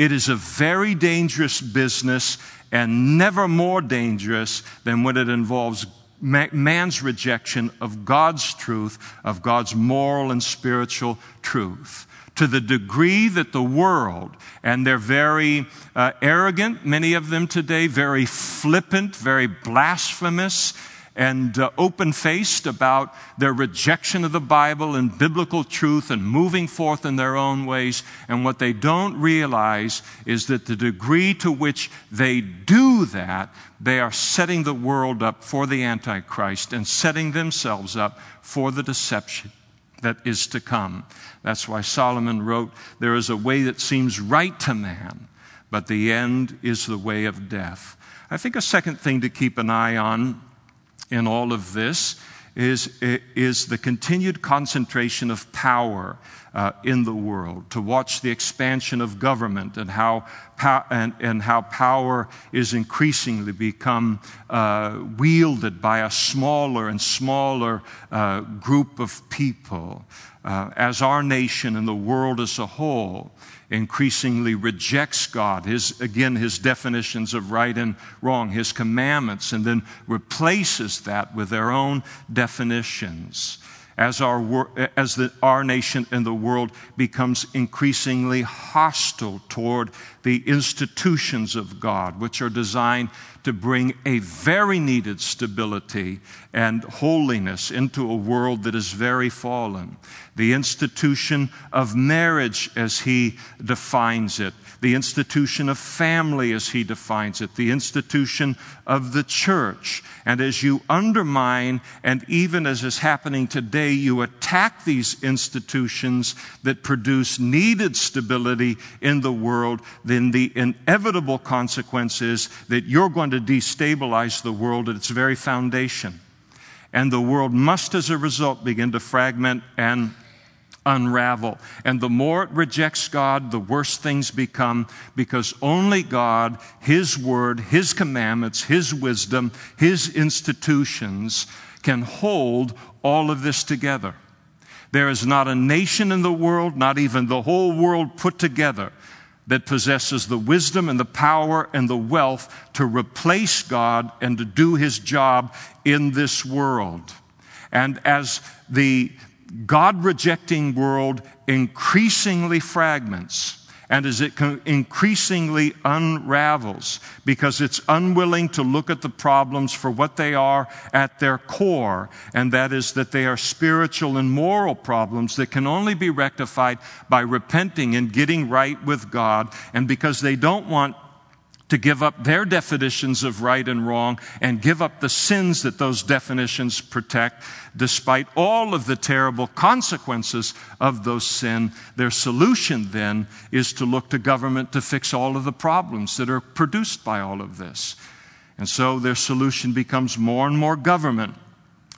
it is a very dangerous business and never more dangerous than when it involves man's rejection of God's truth, of God's moral and spiritual truth. To the degree that the world, and they're very uh, arrogant, many of them today, very flippant, very blasphemous, and uh, open faced about their rejection of the Bible and biblical truth and moving forth in their own ways. And what they don't realize is that the degree to which they do that, they are setting the world up for the Antichrist and setting themselves up for the deception that is to come. That's why Solomon wrote, There is a way that seems right to man, but the end is the way of death. I think a second thing to keep an eye on in all of this is, is the continued concentration of power uh, in the world, to watch the expansion of government and how, and, and how power is increasingly become uh, wielded by a smaller and smaller uh, group of people. Uh, as our nation and the world as a whole increasingly rejects God, his, again, his definitions of right and wrong, his commandments, and then replaces that with their own definitions as, our, as the, our nation and the world becomes increasingly hostile toward the institutions of God, which are designed to bring a very needed stability and holiness into a world that is very fallen. The institution of marriage, as he defines it, the institution of family as he defines it, the institution of the church. And as you undermine, and even as is happening today, you attack these institutions that produce needed stability in the world, then the inevitable consequence is that you're going to destabilize the world at its very foundation. And the world must, as a result, begin to fragment and unravel. And the more it rejects God, the worse things become because only God, His Word, His commandments, His wisdom, His institutions can hold all of this together. There is not a nation in the world, not even the whole world put together, that possesses the wisdom and the power and the wealth to replace God and to do His job in this world. And as the God rejecting world increasingly fragments and as it increasingly unravels because it's unwilling to look at the problems for what they are at their core, and that is that they are spiritual and moral problems that can only be rectified by repenting and getting right with God, and because they don't want to give up their definitions of right and wrong and give up the sins that those definitions protect, despite all of the terrible consequences of those sin. Their solution then is to look to government to fix all of the problems that are produced by all of this. And so their solution becomes more and more government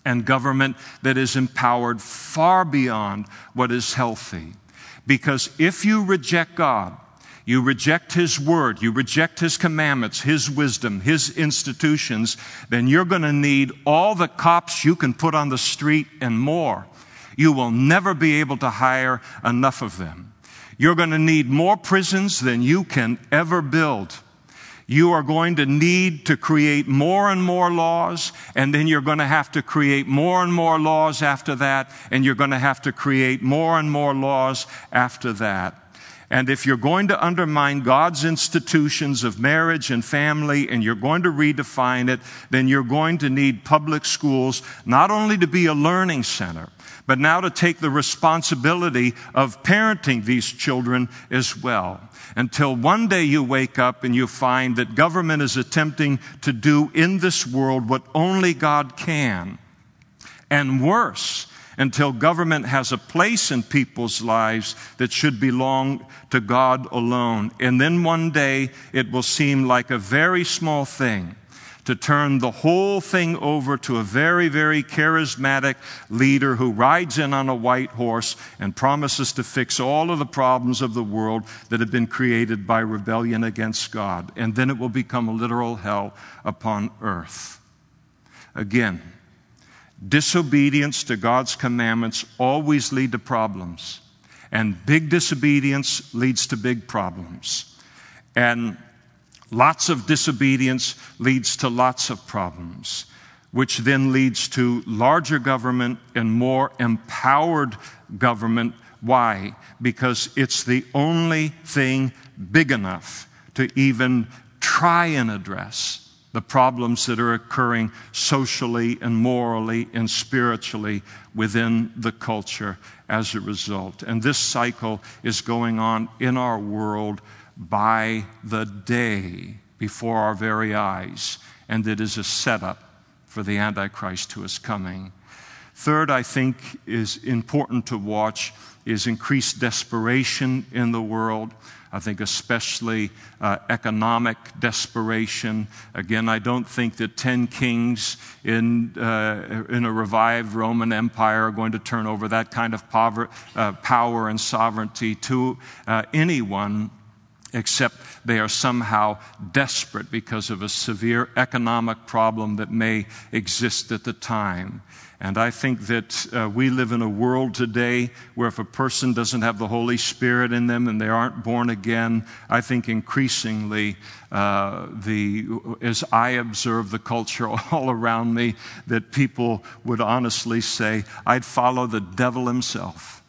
and government that is empowered far beyond what is healthy. Because if you reject God, you reject His Word, you reject His commandments, His wisdom, His institutions, then you're going to need all the cops you can put on the street and more. You will never be able to hire enough of them. You're going to need more prisons than you can ever build. You are going to need to create more and more laws, and then you're going to have to create more and more laws after that, and you're going to have to create more and more laws after that. And if you're going to undermine God's institutions of marriage and family and you're going to redefine it, then you're going to need public schools not only to be a learning center, but now to take the responsibility of parenting these children as well. Until one day you wake up and you find that government is attempting to do in this world what only God can. And worse, until government has a place in people's lives that should belong to God alone. And then one day it will seem like a very small thing to turn the whole thing over to a very, very charismatic leader who rides in on a white horse and promises to fix all of the problems of the world that have been created by rebellion against God. And then it will become a literal hell upon earth. Again, disobedience to God's commandments always lead to problems. And big disobedience leads to big problems. And Lots of disobedience leads to lots of problems, which then leads to larger government and more empowered government. Why? Because it's the only thing big enough to even try and address the problems that are occurring socially and morally and spiritually within the culture as a result. And this cycle is going on in our world by the day before our very eyes, and it is a setup for the Antichrist who is coming. Third, I think is important to watch is increased desperation in the world. I think especially uh, economic desperation. Again, I don't think that 10 kings in, uh, in a revived Roman Empire are going to turn over that kind of power, uh, power and sovereignty to uh, anyone except they are somehow desperate because of a severe economic problem that may exist at the time. And I think that uh, we live in a world today where if a person doesn't have the Holy Spirit in them and they aren't born again, I think increasingly, uh, the, as I observe the culture all around me, that people would honestly say, I'd follow the devil himself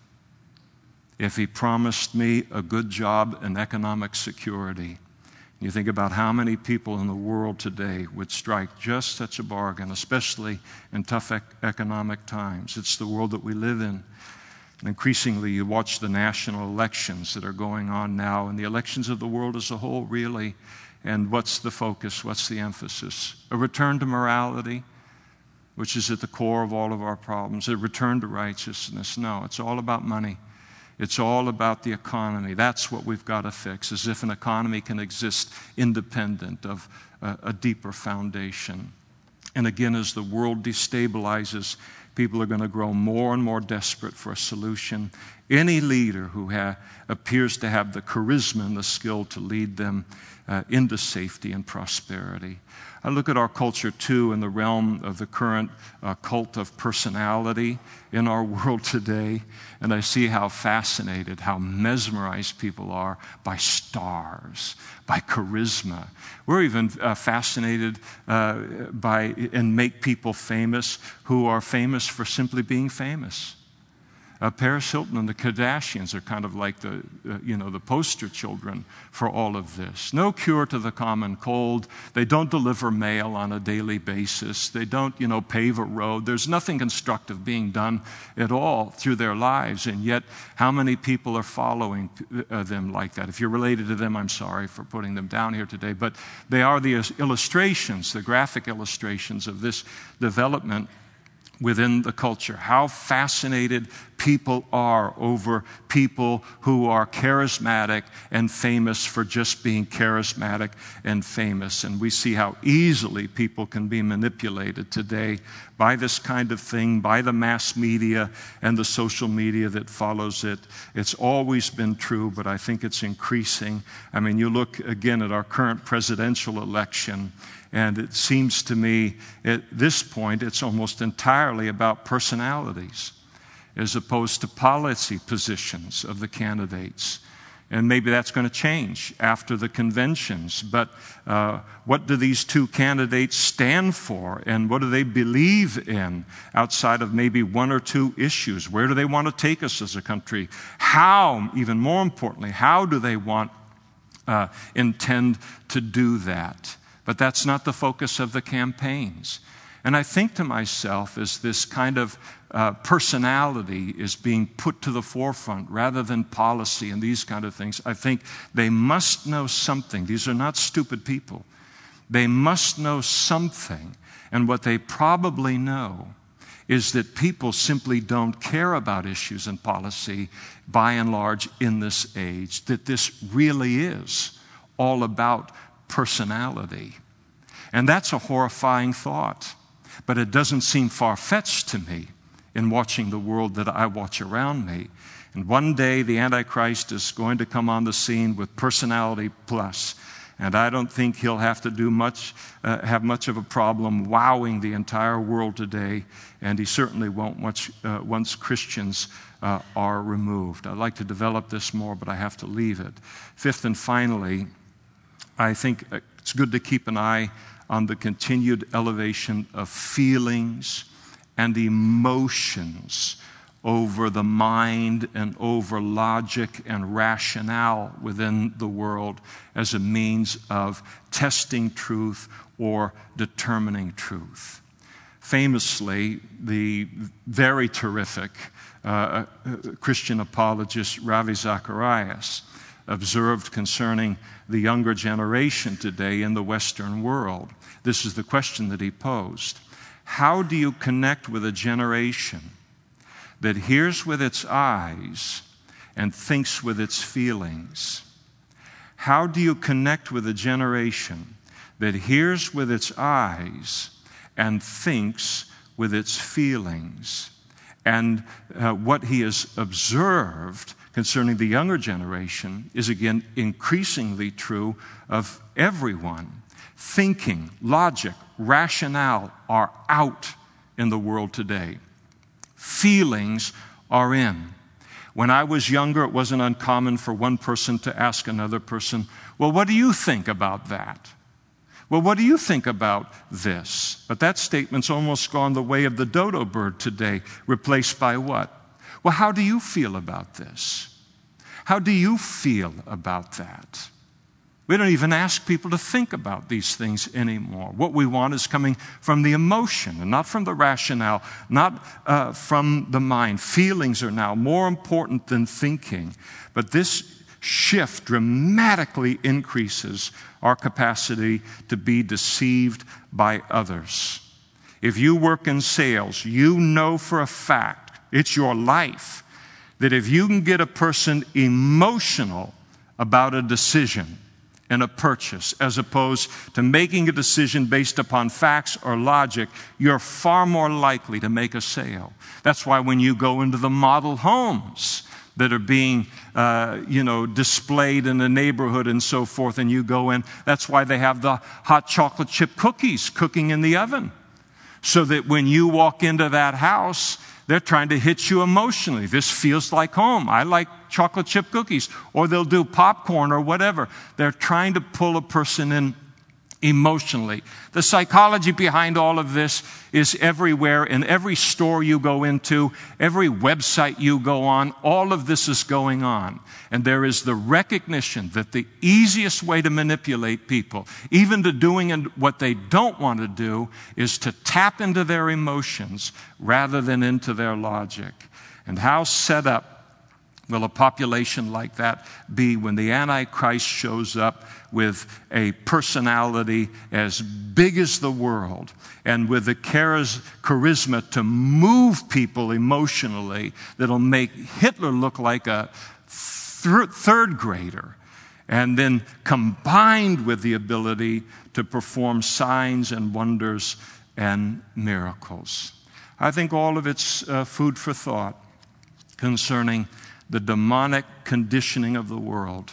if he promised me a good job and economic security. You think about how many people in the world today would strike just such a bargain, especially in tough ec- economic times. It's the world that we live in. And increasingly, you watch the national elections that are going on now, and the elections of the world as a whole, really. And what's the focus? What's the emphasis? A return to morality, which is at the core of all of our problems, a return to righteousness. No, it's all about money. It's all about the economy. That's what we've got to fix, as if an economy can exist independent of a, a deeper foundation. And again, as the world destabilizes, people are going to grow more and more desperate for a solution. Any leader who ha- appears to have the charisma and the skill to lead them uh, into safety and prosperity. I look at our culture too in the realm of the current uh, cult of personality in our world today, and I see how fascinated, how mesmerized people are by stars, by charisma. We're even uh, fascinated uh, by and make people famous who are famous for simply being famous. Uh, Paris Hilton and the Kardashians are kind of like the, uh, you know, the poster children for all of this. No cure to the common cold. They don't deliver mail on a daily basis. They don't, you know, pave a road. There's nothing constructive being done at all through their lives. And yet, how many people are following uh, them like that? If you're related to them, I'm sorry for putting them down here today. But they are the illustrations, the graphic illustrations of this development within the culture. How fascinated people are over people who are charismatic and famous for just being charismatic and famous. And we see how easily people can be manipulated today by this kind of thing, by the mass media and the social media that follows it. It's always been true, but I think it's increasing. I mean, you look again at our current presidential election and it seems to me at this point it's almost entirely about personalities as opposed to policy positions of the candidates. And maybe that's going to change after the conventions. But uh, what do these two candidates stand for? And what do they believe in outside of maybe one or two issues? Where do they want to take us as a country? How, even more importantly, how do they want, uh, intend to do that? But that's not the focus of the campaigns. And I think to myself, as this kind of uh, personality is being put to the forefront rather than policy and these kind of things, I think they must know something. These are not stupid people. They must know something. And what they probably know is that people simply don't care about issues and policy by and large in this age, that this really is all about personality. And that's a horrifying thought. But it doesn't seem far fetched to me in watching the world that I watch around me. And one day the Antichrist is going to come on the scene with personality plus. And I don't think he'll have to do much, uh, have much of a problem wowing the entire world today. And he certainly won't much, uh, once Christians uh, are removed. I'd like to develop this more, but I have to leave it. Fifth and finally, I think it's good to keep an eye on the continued elevation of feelings and emotions over the mind and over logic and rationale within the world as a means of testing truth or determining truth. Famously, the very terrific uh, uh Christian apologist Ravi Zacharias observed concerning the younger generation today in the Western world. This is the question that he posed How do you connect with a generation that hears with its eyes and thinks with its feelings? How do you connect with a generation that hears with its eyes and thinks with its feelings? And uh, what he has observed concerning the younger generation is again increasingly true of everyone. Thinking, logic, rationale are out in the world today. Feelings are in. When I was younger, it wasn't uncommon for one person to ask another person, Well, what do you think about that? Well, what do you think about this? But that statement's almost gone the way of the dodo bird today, replaced by what? Well, how do you feel about this? How do you feel about that? We don't even ask people to think about these things anymore. What we want is coming from the emotion and not from the rationale, not uh, from the mind. Feelings are now more important than thinking. But this shift dramatically increases our capacity to be deceived by others. If you work in sales, you know for a fact, it's your life, that if you can get a person emotional about a decision, and a purchase, as opposed to making a decision based upon facts or logic, you're far more likely to make a sale. That's why when you go into the model homes, that are being, uh, you know, displayed in the neighborhood and so forth, and you go in. That's why they have the hot chocolate chip cookies cooking in the oven. So that when you walk into that house, they're trying to hit you emotionally. This feels like home. I like chocolate chip cookies. Or they'll do popcorn or whatever. They're trying to pull a person in emotionally. The psychology behind all of this is everywhere in every store you go into, every website you go on, all of this is going on. And there is the recognition that the easiest way to manipulate people, even to doing what they don't want to do, is to tap into their emotions rather than into their logic. And how set up will a population like that be when the Antichrist shows up with a personality as big as the world and with the charisma to move people emotionally that'll make Hitler look like a third grader? And then combined with the ability to perform signs and wonders and miracles. I think all of it's uh, food for thought concerning the demonic conditioning of the world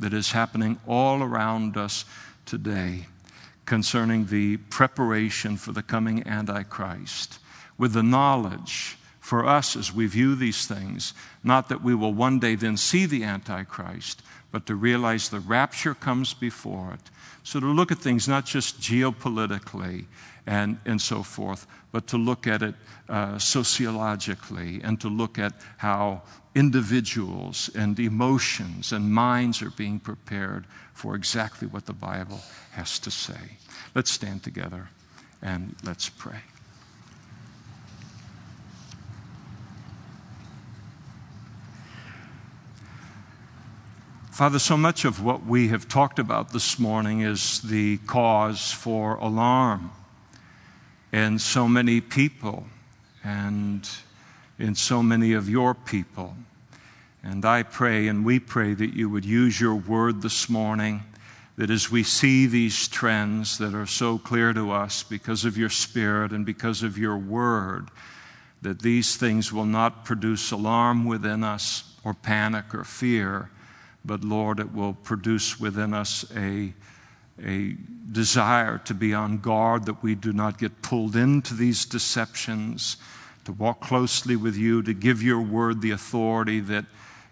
that is happening all around us today concerning the preparation for the coming Antichrist, with the knowledge for us as we view these things, not that we will one day then see the Antichrist, but to realize the rapture comes before it. So to look at things not just geopolitically and, and so forth, but to look at it uh, sociologically and to look at how individuals and emotions and minds are being prepared for exactly what the Bible has to say. Let's stand together and let's pray. Father, so much of what we have talked about this morning is the cause for alarm in so many people and in so many of your people. And I pray and we pray that you would use your word this morning, that as we see these trends that are so clear to us because of your spirit and because of your word, that these things will not produce alarm within us or panic or fear, but Lord, it will produce within us a, a desire to be on guard that we do not get pulled into these deceptions, to walk closely with you, to give your word the authority that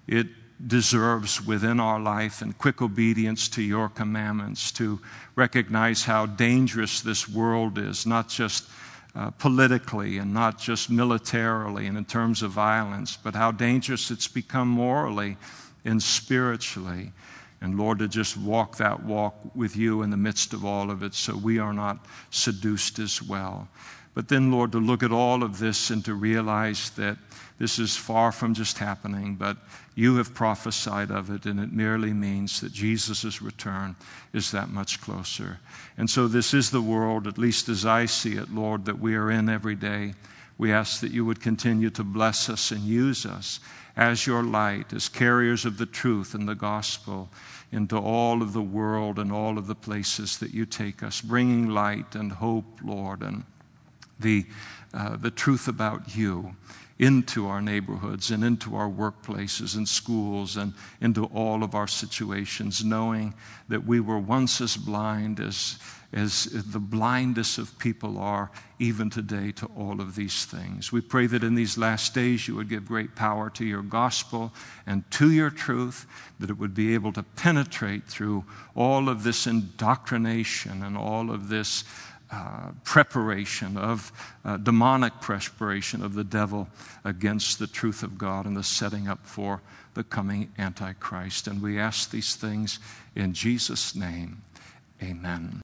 it deserves within our life and quick obedience to your commandments, to recognize how dangerous this world is, not just uh, politically and not just militarily and in terms of violence, but how dangerous it's become morally and spiritually. And Lord, to just walk that walk with you in the midst of all of it so we are not seduced as well. But then, Lord, to look at all of this and to realize that this is far from just happening, but you have prophesied of it, and it merely means that Jesus' return is that much closer. And so, this is the world, at least as I see it, Lord, that we are in every day. We ask that you would continue to bless us and use us as your light, as carriers of the truth and the gospel into all of the world and all of the places that you take us, bringing light and hope, Lord, and the, uh, the truth about you into our neighborhoods and into our workplaces and schools and into all of our situations, knowing that we were once as blind as, as the blindest of people are even today to all of these things. We pray that in these last days you would give great power to your gospel and to your truth, that it would be able to penetrate through all of this indoctrination and all of this uh, preparation, of uh, demonic preparation of the devil against the truth of God and the setting up for the coming Antichrist. And we ask these things in Jesus' name. Amen.